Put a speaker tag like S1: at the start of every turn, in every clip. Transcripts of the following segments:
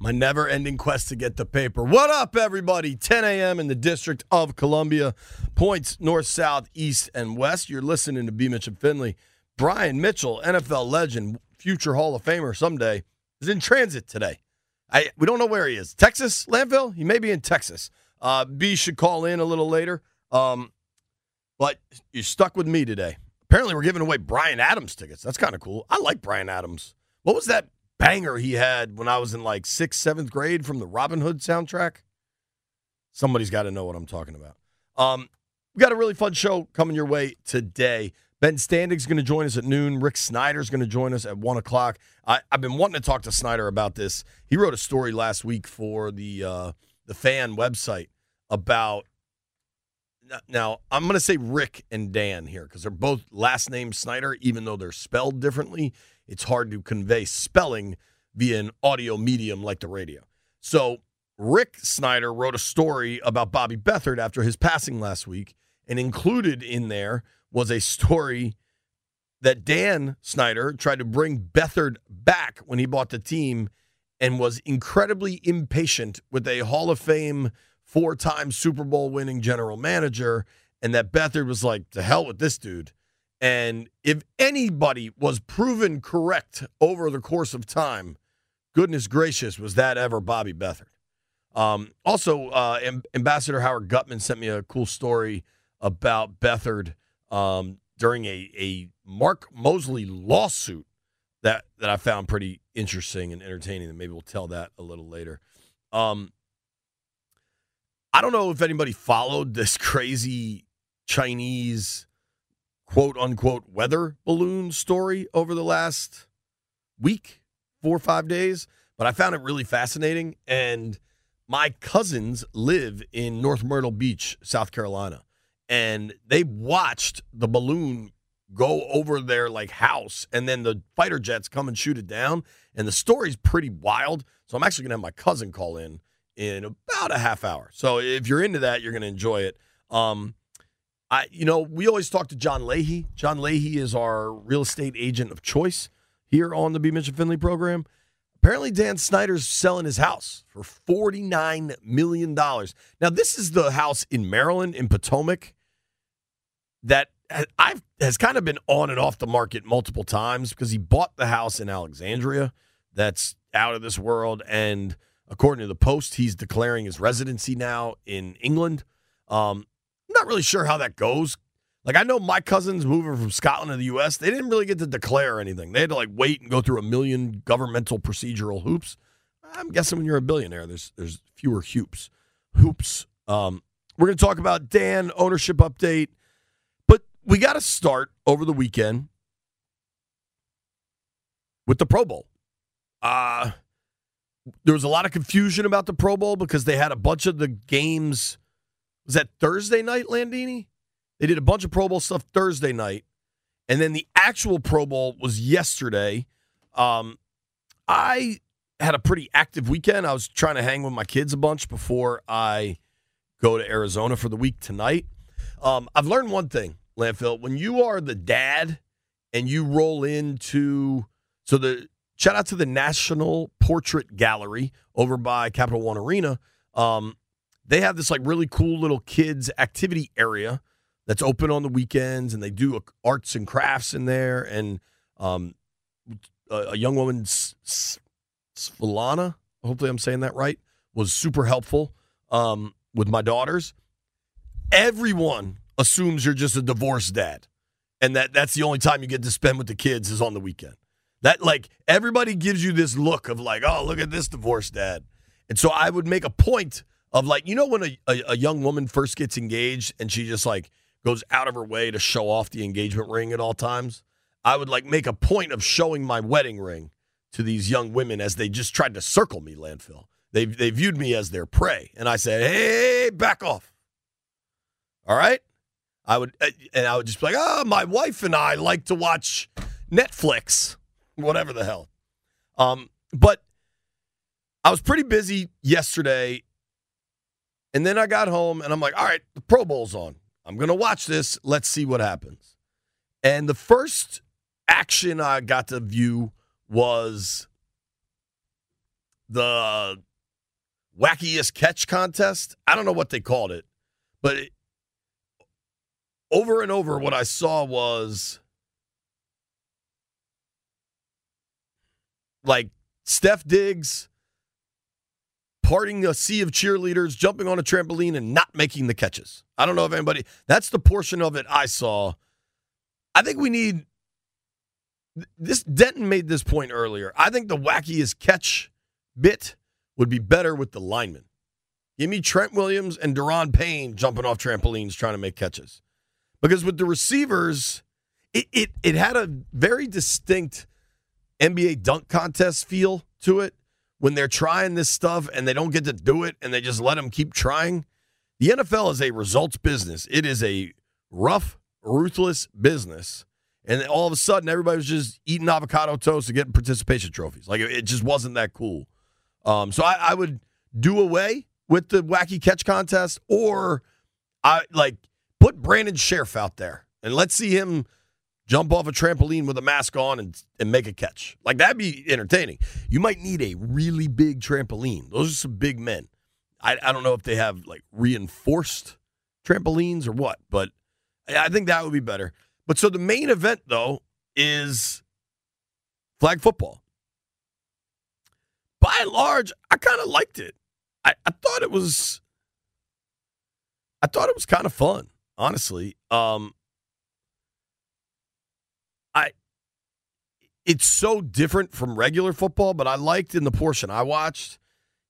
S1: my never ending quest to get the paper. What up, everybody? 10 a.m. in the District of Columbia. Points north, south, east, and west. You're listening to B. Mitchell Finley. Brian Mitchell, NFL legend, future Hall of Famer someday, is in transit today. I We don't know where he is. Texas, Landville? He may be in Texas. Uh, B should call in a little later. Um, but you're stuck with me today. Apparently, we're giving away Bryan Adams tickets. That's kind of cool. I like Bryan Adams. What was that banger he had when I was in like sixth, seventh grade from the Robin Hood soundtrack. Somebody's got to know what I'm talking about. Um, we got a really fun show coming your way today. Ben Standig's going to join us at noon. Rick Snider's going to join us at one o'clock. I, have been wanting to talk to Snider about this. He wrote a story last week for the uh, the fan website about. Now I'm going to say Rick and Dan here because they're both last name Snyder, even though they're spelled differently it's hard to convey spelling via an audio medium like the radio. So, Rick Snider wrote a story about Bobby Beathard after his passing last week, and included in there was a story that Dan Snyder tried to bring Beathard back when he bought the team and was incredibly impatient with a Hall of Fame four time Super Bowl winning general manager. And that Beathard was like, to hell with this dude. And if anybody was proven correct over the course of time, goodness gracious, was that ever Bobby Beathard. Um, also, uh, Am- Ambassador Howard Gutman sent me a cool story about Beathard um, during a, a Mark Moseley lawsuit that, that I found pretty interesting and entertaining. And maybe we'll tell that a little later. Um, I don't know if anybody followed this crazy Chinese quote unquote weather balloon story over the last week, four or five days, but I found it really fascinating. And my cousins live in North Myrtle Beach, South Carolina, and they watched the balloon go over their like house and then the fighter jets come and shoot it down and the story's pretty wild. So i'm actually going to have my cousin call in in about a half hour. So if you're into that you're going to enjoy it. Um, I, you know, we always talk to John Leahy. John Leahy is our real estate agent of choice here on the B. Mitchell Finley program. Apparently, Dan Snyder's selling his house for $49 million. Now, this is the house in Maryland, in Potomac, that I've has kind of been on and off the market multiple times because he bought the house in Alexandria that's out of this world. And according to the Post, he's declaring his residency now in England. Um, I'm not really sure how that goes. Like I know my cousins moving from Scotland to the U.S. They didn't really get to declare anything. They had to like wait and go through a million governmental procedural hoops. I'm guessing when you're a billionaire, there's there's fewer hoops. Hoops. Um, we're going to talk about Dan ownership update, but we got to start over the weekend with the Pro Bowl. Uh, there was a lot of confusion about the Pro Bowl because they had a bunch of the games was that Thursday night, Landini? They did a bunch of Pro Bowl stuff Thursday night, and then the actual Pro Bowl was yesterday. Um, I had a pretty active weekend. I was trying to hang with my kids a bunch before I go to Arizona for the week tonight. Um, I've learned one thing, Landfill. When you are the dad and you roll into so the shout out to the National Portrait Gallery over by Capital One Arena. Um, they have this like really cool little kids activity area that's open on the weekends, and they do arts and crafts in there. And um, a, a young woman, Svalana, hopefully I'm saying that right, was super helpful um, with my daughters. Everyone assumes you're just a divorced dad, and that that's the only time you get to spend with the kids is on the weekend. That like everybody gives you this look of like, oh, look at this divorced dad. And so I would make a point of like, you know, when a, a, a young woman first gets engaged and she just like goes out of her way to show off the engagement ring at all times. I would like make a point of showing my wedding ring to these young women as they just tried to circle me, landfill. They they viewed me as their prey, and I said, "Hey, back off." All right, I would, uh, and I would just be like, "Oh, my wife and I like to watch Netflix, whatever the hell." Um, but I was pretty busy yesterday, and then I got home, and I'm like, "All right, the Pro Bowl's on. I'm gonna watch this. Let's see what happens." And the first action I got to view was the wackiest catch contest. I don't know what they called it, but it, over and over, what I saw was like Steph Diggs parting a sea of cheerleaders, jumping on a trampoline, and not making the catches. I don't know if anybody, that's the portion of it I saw. I think we need this. Denton made this point earlier. I think the wackiest catch bit would be better with the linemen. Give me Trent Williams and Daron Payne jumping off trampolines trying to make catches. Because with the receivers, it, it, it had a very distinct NBA dunk contest feel to it when they're trying this stuff and they don't get to do it and they just let them keep trying. The NFL is a results business. It is a rough, ruthless business. And all of a sudden, everybody was just eating avocado toast and getting participation trophies. Like it just wasn't that cool. Um, so I, I would do away with the wacky catch contest, or I like put Brandon Scherff out there and let's see him jump off a trampoline with a mask on and, and make a catch. Like that'd be entertaining. You might need a really big trampoline. Those are some big men. I, I don't know if they have like reinforced trampolines or what, but I think that would be better. But so the main event though is flag football by and large, I kind of liked it. I, I thought it was I thought it was kind of fun, honestly. Um I it's so different from regular football, but I liked in the portion I watched,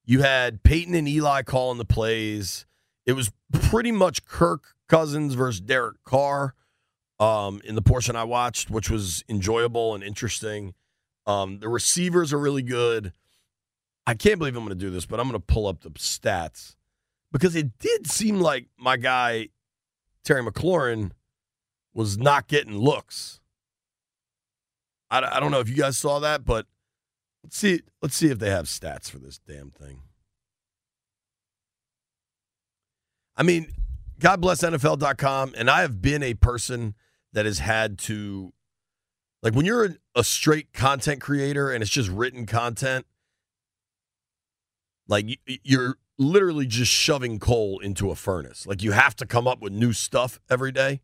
S1: you had Peyton and Eli calling the plays. It was pretty much Kirk Cousins versus Derek Carr um, in the portion I watched, which was enjoyable and interesting. Um, the receivers are really good. I can't believe I'm going to do this, but I'm going to pull up the stats because it did seem like my guy Terry McLaurin was not getting looks. I, I don't know if you guys saw that, but let's see. Let's see if they have stats for this damn thing. I mean, God bless NFL.com, and I have been a person that has had to, like, when you're a straight content creator and it's just written content like you're literally just shoving coal into a furnace. Like you have to come up with new stuff every day.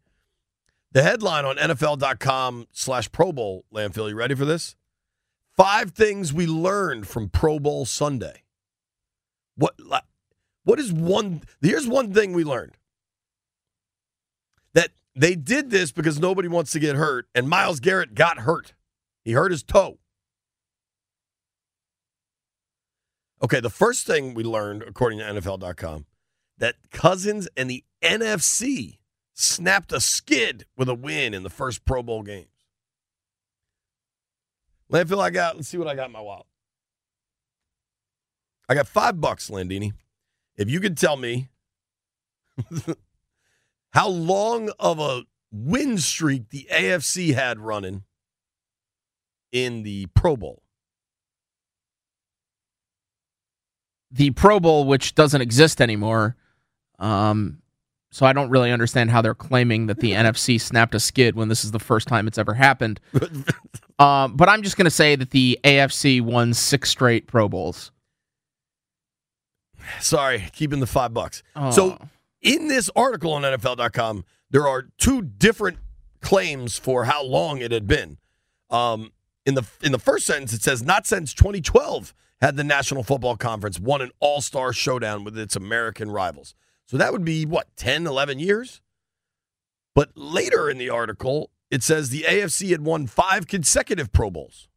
S1: The headline on NFL.com slash Pro Bowl, landfill, you ready for this? Five things we learned from Pro Bowl Sunday. What what is one here's one thing we learned. That they did this because nobody wants to get hurt, and Myles Garrett got hurt. He hurt his toe. Okay, the first thing we learned, according to NFL.com, that Cousins and the NFC snapped a skid with a win in the first Pro Bowl games. Landfill, I got, let's see what I got in my wallet. I got five bucks, Landini. If you could tell me how long of a win streak the AFC had running in the Pro Bowl.
S2: the Pro Bowl, which doesn't exist anymore. Um, so I don't really understand how they're claiming that the NFC snapped a skid when this is the first time it's ever happened. um, but I'm just going to say that the AFC won six straight Pro Bowls.
S1: Sorry, keeping the five bucks. Oh. So in this article on NFL.com, there are two different claims for how long it had been. Um, in the in the first sentence, it says not since 2012 had the National Football Conference won an all star showdown with its American rivals. So that would be, what, 10, 11 years? But later in the article, it says the AFC had won five consecutive Pro Bowls.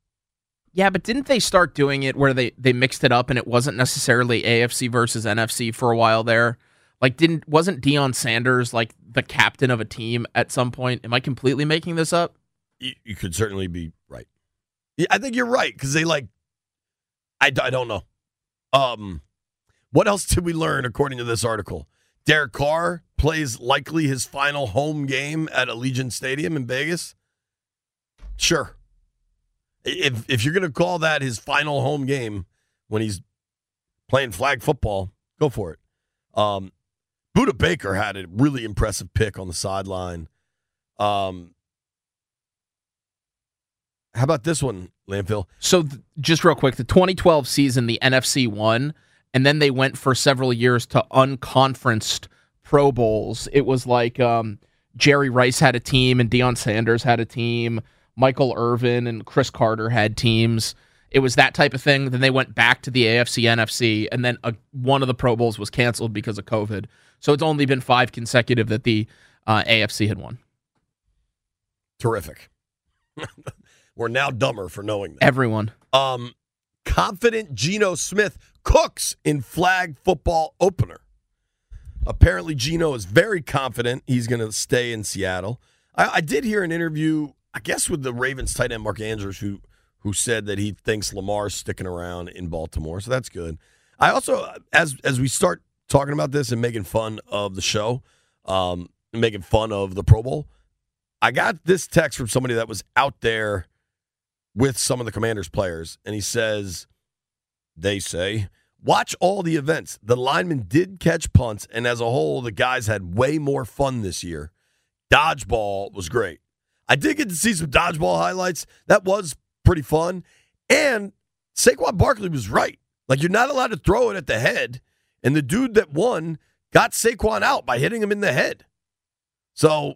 S2: Yeah, but didn't they start doing it where they, they mixed it up and it wasn't necessarily AFC versus NFC for a while there? Like, didn't wasn't Deion Sanders like the captain of a team at some point? Am I completely making this up?
S1: You, you could certainly be right. Yeah, I think you're right because they like. I, I don't know. Um, what else did we learn according to this article? Derek Carr plays likely his final home game at Allegiant Stadium in Vegas. Sure. If if you're going to call that his final home game when he's playing flag football, go for it. Um, Budda Baker had a really impressive pick on the sideline. Um, how about this one, Landfill?
S2: So, th- just real quick, the 2012 season, the NFC won, and then they went for several years to unconferenced Pro Bowls. It was like um, Jerry Rice had a team, and Deion Sanders had a team. Michael Irvin and Cris Carter had teams. It was that type of thing. Then they went back to the AFC, NFC, and then a, one of the Pro Bowls was canceled because of COVID. So it's only been five consecutive that the uh, AFC had won.
S1: Terrific. We're now dumber for knowing that.
S2: Everyone.
S1: Um, confident Geno Smith cooks in flag football opener. Apparently, Geno is very confident he's going to stay in Seattle. I, I, did hear an interview, I guess, with the Ravens tight end Mark Andrews, who who said that he thinks Lamar's sticking around in Baltimore. So that's good. I also, as as we start talking about this and making fun of the show, um, making fun of the Pro Bowl, I got this text from somebody that was out there with some of the Commanders players, and he says, they say, watch all the events. The linemen did catch punts, and as a whole, the guys had way more fun this year. Dodgeball was great. I did get to see some dodgeball highlights. That was pretty fun. And Saquon Barkley was right. Like, you're not allowed to throw it at the head. And the dude that won got Saquon out by hitting him in the head. So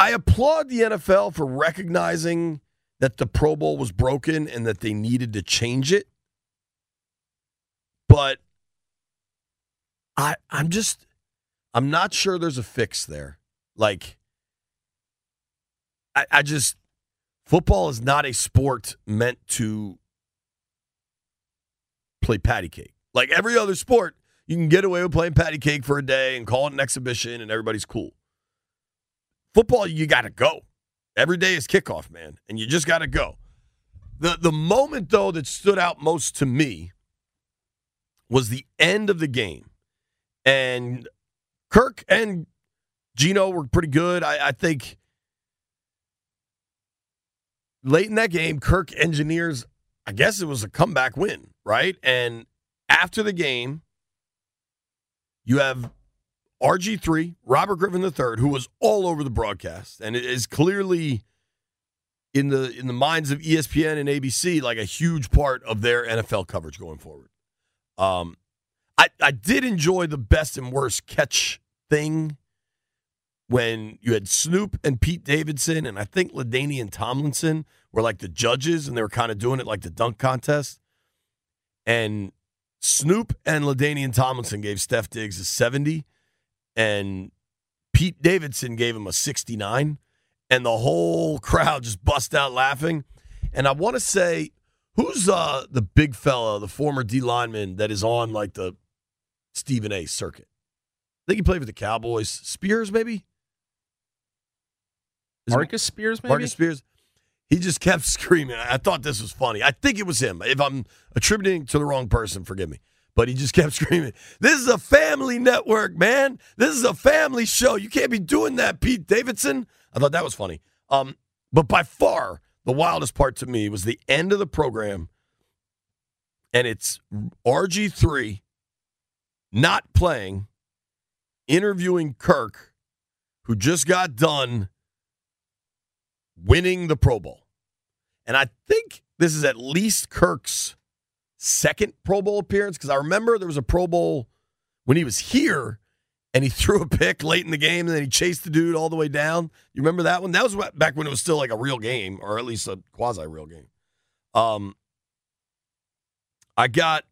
S1: I applaud the NFL for recognizing that the Pro Bowl was broken and that they needed to change it. But I I'm just I'm not sure there's a fix there. Like I, I just football is not a sport meant to play patty cake. Like every other sport, you can get away with playing patty cake for a day and call it an exhibition and everybody's cool. Football, you got to go. Every day is kickoff, man, and you just got to go. The the moment though that stood out most to me was the end of the game. And Kirk and Geno were pretty good. I, I think late in that game, Kirk engineers, I guess it was a comeback win, right? And after the game, you have RG3, Robert Griffin III, who was all over the broadcast and is clearly in the in the minds of ESPN and ABC like a huge part of their NFL coverage going forward. Um, I I did enjoy the best and worst catch thing when you had Snoop and Pete Davidson and I think LaDainian Tomlinson were like the judges and they were kind of doing it like the dunk contest. And Snoop and LaDainian Tomlinson gave Steph Diggs a 70 and Pete Davidson gave him a 69 and the whole crowd just bust out laughing. And I want to say, who's uh, the big fella, the former D lineman that is on like the Stephen A circuit? I think he played with the Cowboys. Spears, maybe?
S2: Is Marcus Spears, maybe?
S1: Marcus Spears. He just kept screaming. I thought this was funny. I think it was him. If I'm attributing to the wrong person, forgive me. But he just kept screaming, This is a family network, man. This is a family show. You can't be doing that, Pete Davidson. I thought that was funny. Um, but by far, the wildest part to me was the end of the program, and it's RG3 not playing, interviewing Kirk, who just got done winning the Pro Bowl. And I think this is at least Kirk's second Pro Bowl appearance because I remember there was a Pro Bowl when he was here and he threw a pick late in the game and then he chased the dude all the way down. You remember that one? That was back when it was still like a real game or at least a quasi real game. Um, I got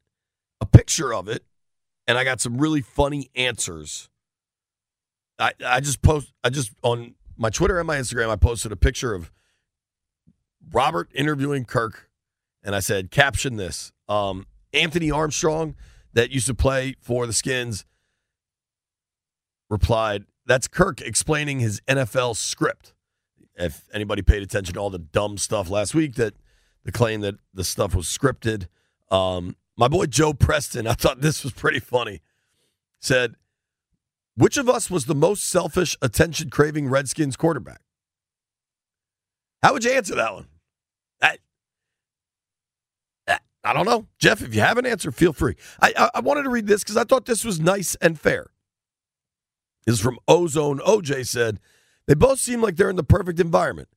S1: a picture of it, and I got some really funny answers. I I just post I just on my Twitter and my Instagram I posted a picture of Robert interviewing Kirk, and I said caption this: um, Anthony Armstrong that used to play for the Skins replied, "That's Kirk explaining his NFL script." If anybody paid attention to all the dumb stuff last week, that the claim that the stuff was scripted. Um, my boy Joe Preston, I thought this was pretty funny. Said, "Which of us was the most selfish, attention-craving Redskins quarterback?" How would you answer that one? I, I don't know, Jeff. If you have an answer, feel free. I I, I wanted to read this because I thought this was nice and fair. This is from Ozone. OJ said, "They both seem like they're in the perfect environment."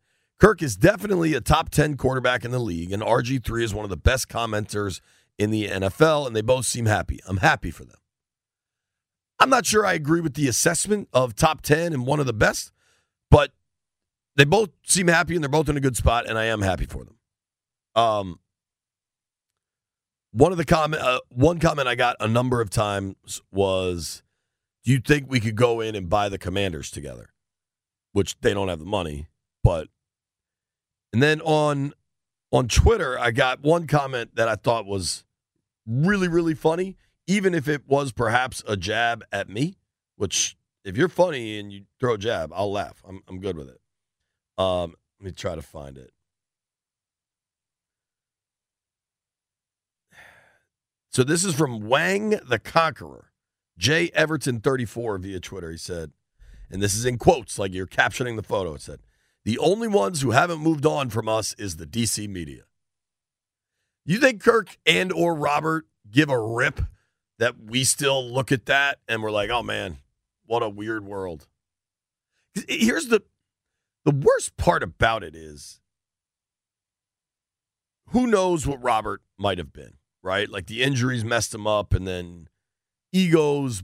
S1: Kirk is definitely a top 10 quarterback in the league, and RG3 is one of the best commenters in the NFL, and they both seem happy. I'm happy for them. I'm not sure I agree with the assessment of top 10 and one of the best, but they both seem happy and they're both in a good spot, and I am happy for them. Um, one of the comment, uh, one comment I got a number of times was, "Do you think we could go in and buy the Commanders together?" Which they don't have the money, but and then on on Twitter, I got one comment that I thought was really, really funny, even if it was perhaps a jab at me, which if you're funny and you throw a jab, I'll laugh. I'm I'm good with it. Um, let me try to find it. So this is from Wang the Conqueror, J Everton 34 via Twitter. He said, and this is in quotes, like you're captioning the photo. It said, the only ones who haven't moved on from us is the DC media. You think Kirk and or Robert give a rip that we still look at that and we're like, "Oh man, what a weird world." Here's the the worst part about it is who knows what Robert might have been, right? Like the injuries messed him up and then egos,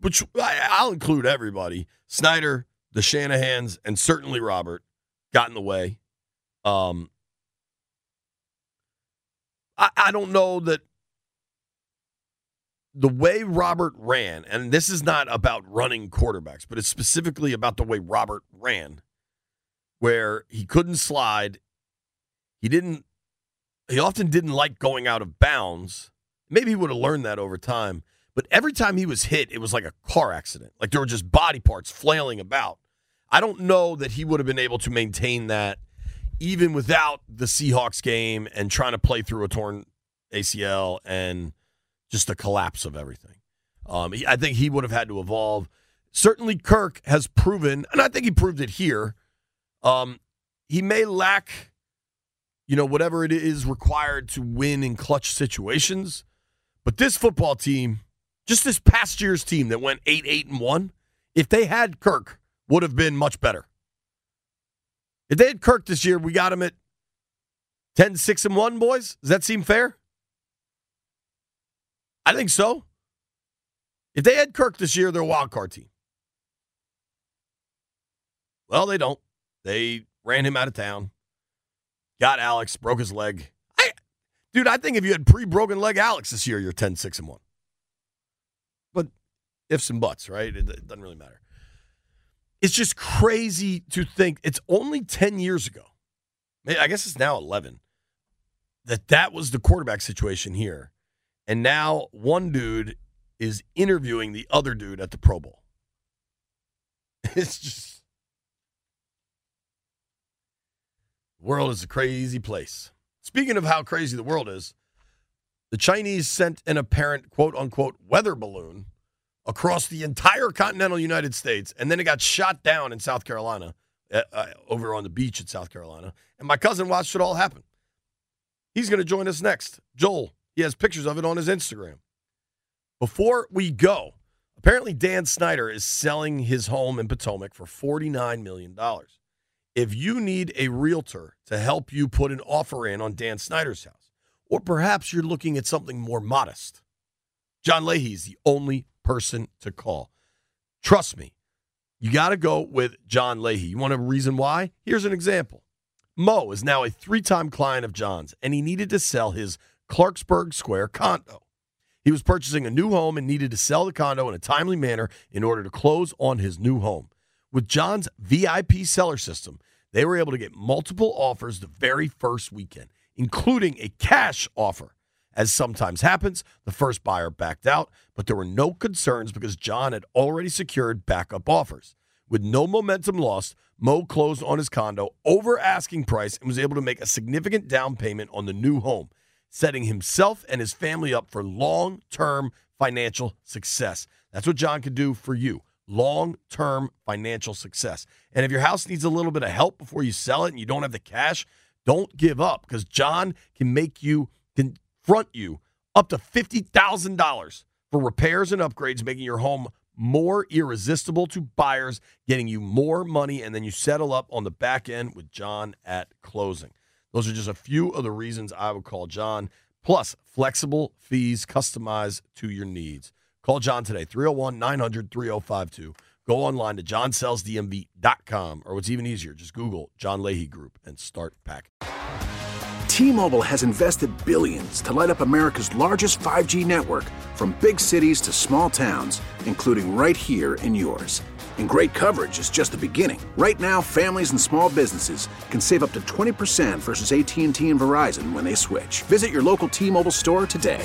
S1: which I'll include everybody, Snyder, the Shanahans, and certainly Robert got in the way. Um, I, I don't know that the way Robert ran, and this is not about running quarterbacks, but it's specifically about the way Robert ran, where he couldn't slide. He didn't, he often didn't like going out of bounds. Maybe he would have learned that over time. But every time he was hit, it was like a car accident. Like there were just body parts flailing about. I don't know that he would have been able to maintain that even without the Seahawks game and trying to play through a torn ACL and just the collapse of everything. Um, I think he would have had to evolve. Certainly, Kirk has proven, and I think he proved it here. Um, he may lack, you know, whatever it is required to win in clutch situations, but this football team, just this past year's team that went eight, eight, and one, if they had Kirk, would have been much better. If they had Kirk this year, we got him at 10, 6, and 1, boys. Does that seem fair? I think so. If they had Kirk this year, they're a wild card team. Well, they don't. They ran him out of town. Got Alex, broke his leg. I, dude, I think if you had pre-broken leg Alex this year, you're 10, 6, and 1. But ifs and buts, right? It, it doesn't really matter. It's just crazy to think it's only 10 years ago. I guess it's now 11 that that was the quarterback situation here. And now one dude is interviewing the other dude at the Pro Bowl. It's just world is a crazy place. Speaking of how crazy the world is, the Chinese sent an apparent quote unquote weather balloon across the entire continental United States, and then it got shot down in South Carolina, uh, uh, over on the beach in South Carolina. And my cousin watched it all happen. He's going to join us next. Joel, he has pictures of it on his Instagram. Before we go, apparently Dan Snyder is selling his home in Potomac for $49 million. If you need a realtor to help you put an offer in on Dan Snyder's house, or perhaps you're looking at something more modest, John Leahy is the only person to call. Trust me, you got to go with John Leahy. You want a reason why? Here's an example. Mo is now a three time client of John's, and he needed to sell his Clarksburg Square condo. He was purchasing a new home and needed to sell the condo in a timely manner in order to close on his new home. With John's VIP seller system, they were able to get multiple offers the very first weekend, including a cash offer. As sometimes happens, the first buyer backed out, but there were no concerns because John had already secured backup offers. With no momentum lost, Mo closed on his condo over asking price and was able to make a significant down payment on the new home, setting himself and his family up for long term financial success. That's what John can do for you long term financial success. And if your house needs a little bit of help before you sell it and you don't have the cash, don't give up because John can make you, can front you up to $50,000 for repairs and upgrades, making your home more irresistible to buyers, getting you more money, and then you settle up on the back end with John at closing. Those are just a few of the reasons I would call John. Plus, flexible fees customized to your needs. Call John today, 301 900 3052. Go online to johnsellsdmv.com, or what's even easier, just Google John Leahy Group and start packing.
S3: T Mobile has invested billions to light up America's largest 5G network from big cities to small towns, including right here in yours. And great coverage is just the beginning. Right now, families and small businesses can save up to 20% versus AT&T and Verizon when they switch. Visit your local T-Mobile store today.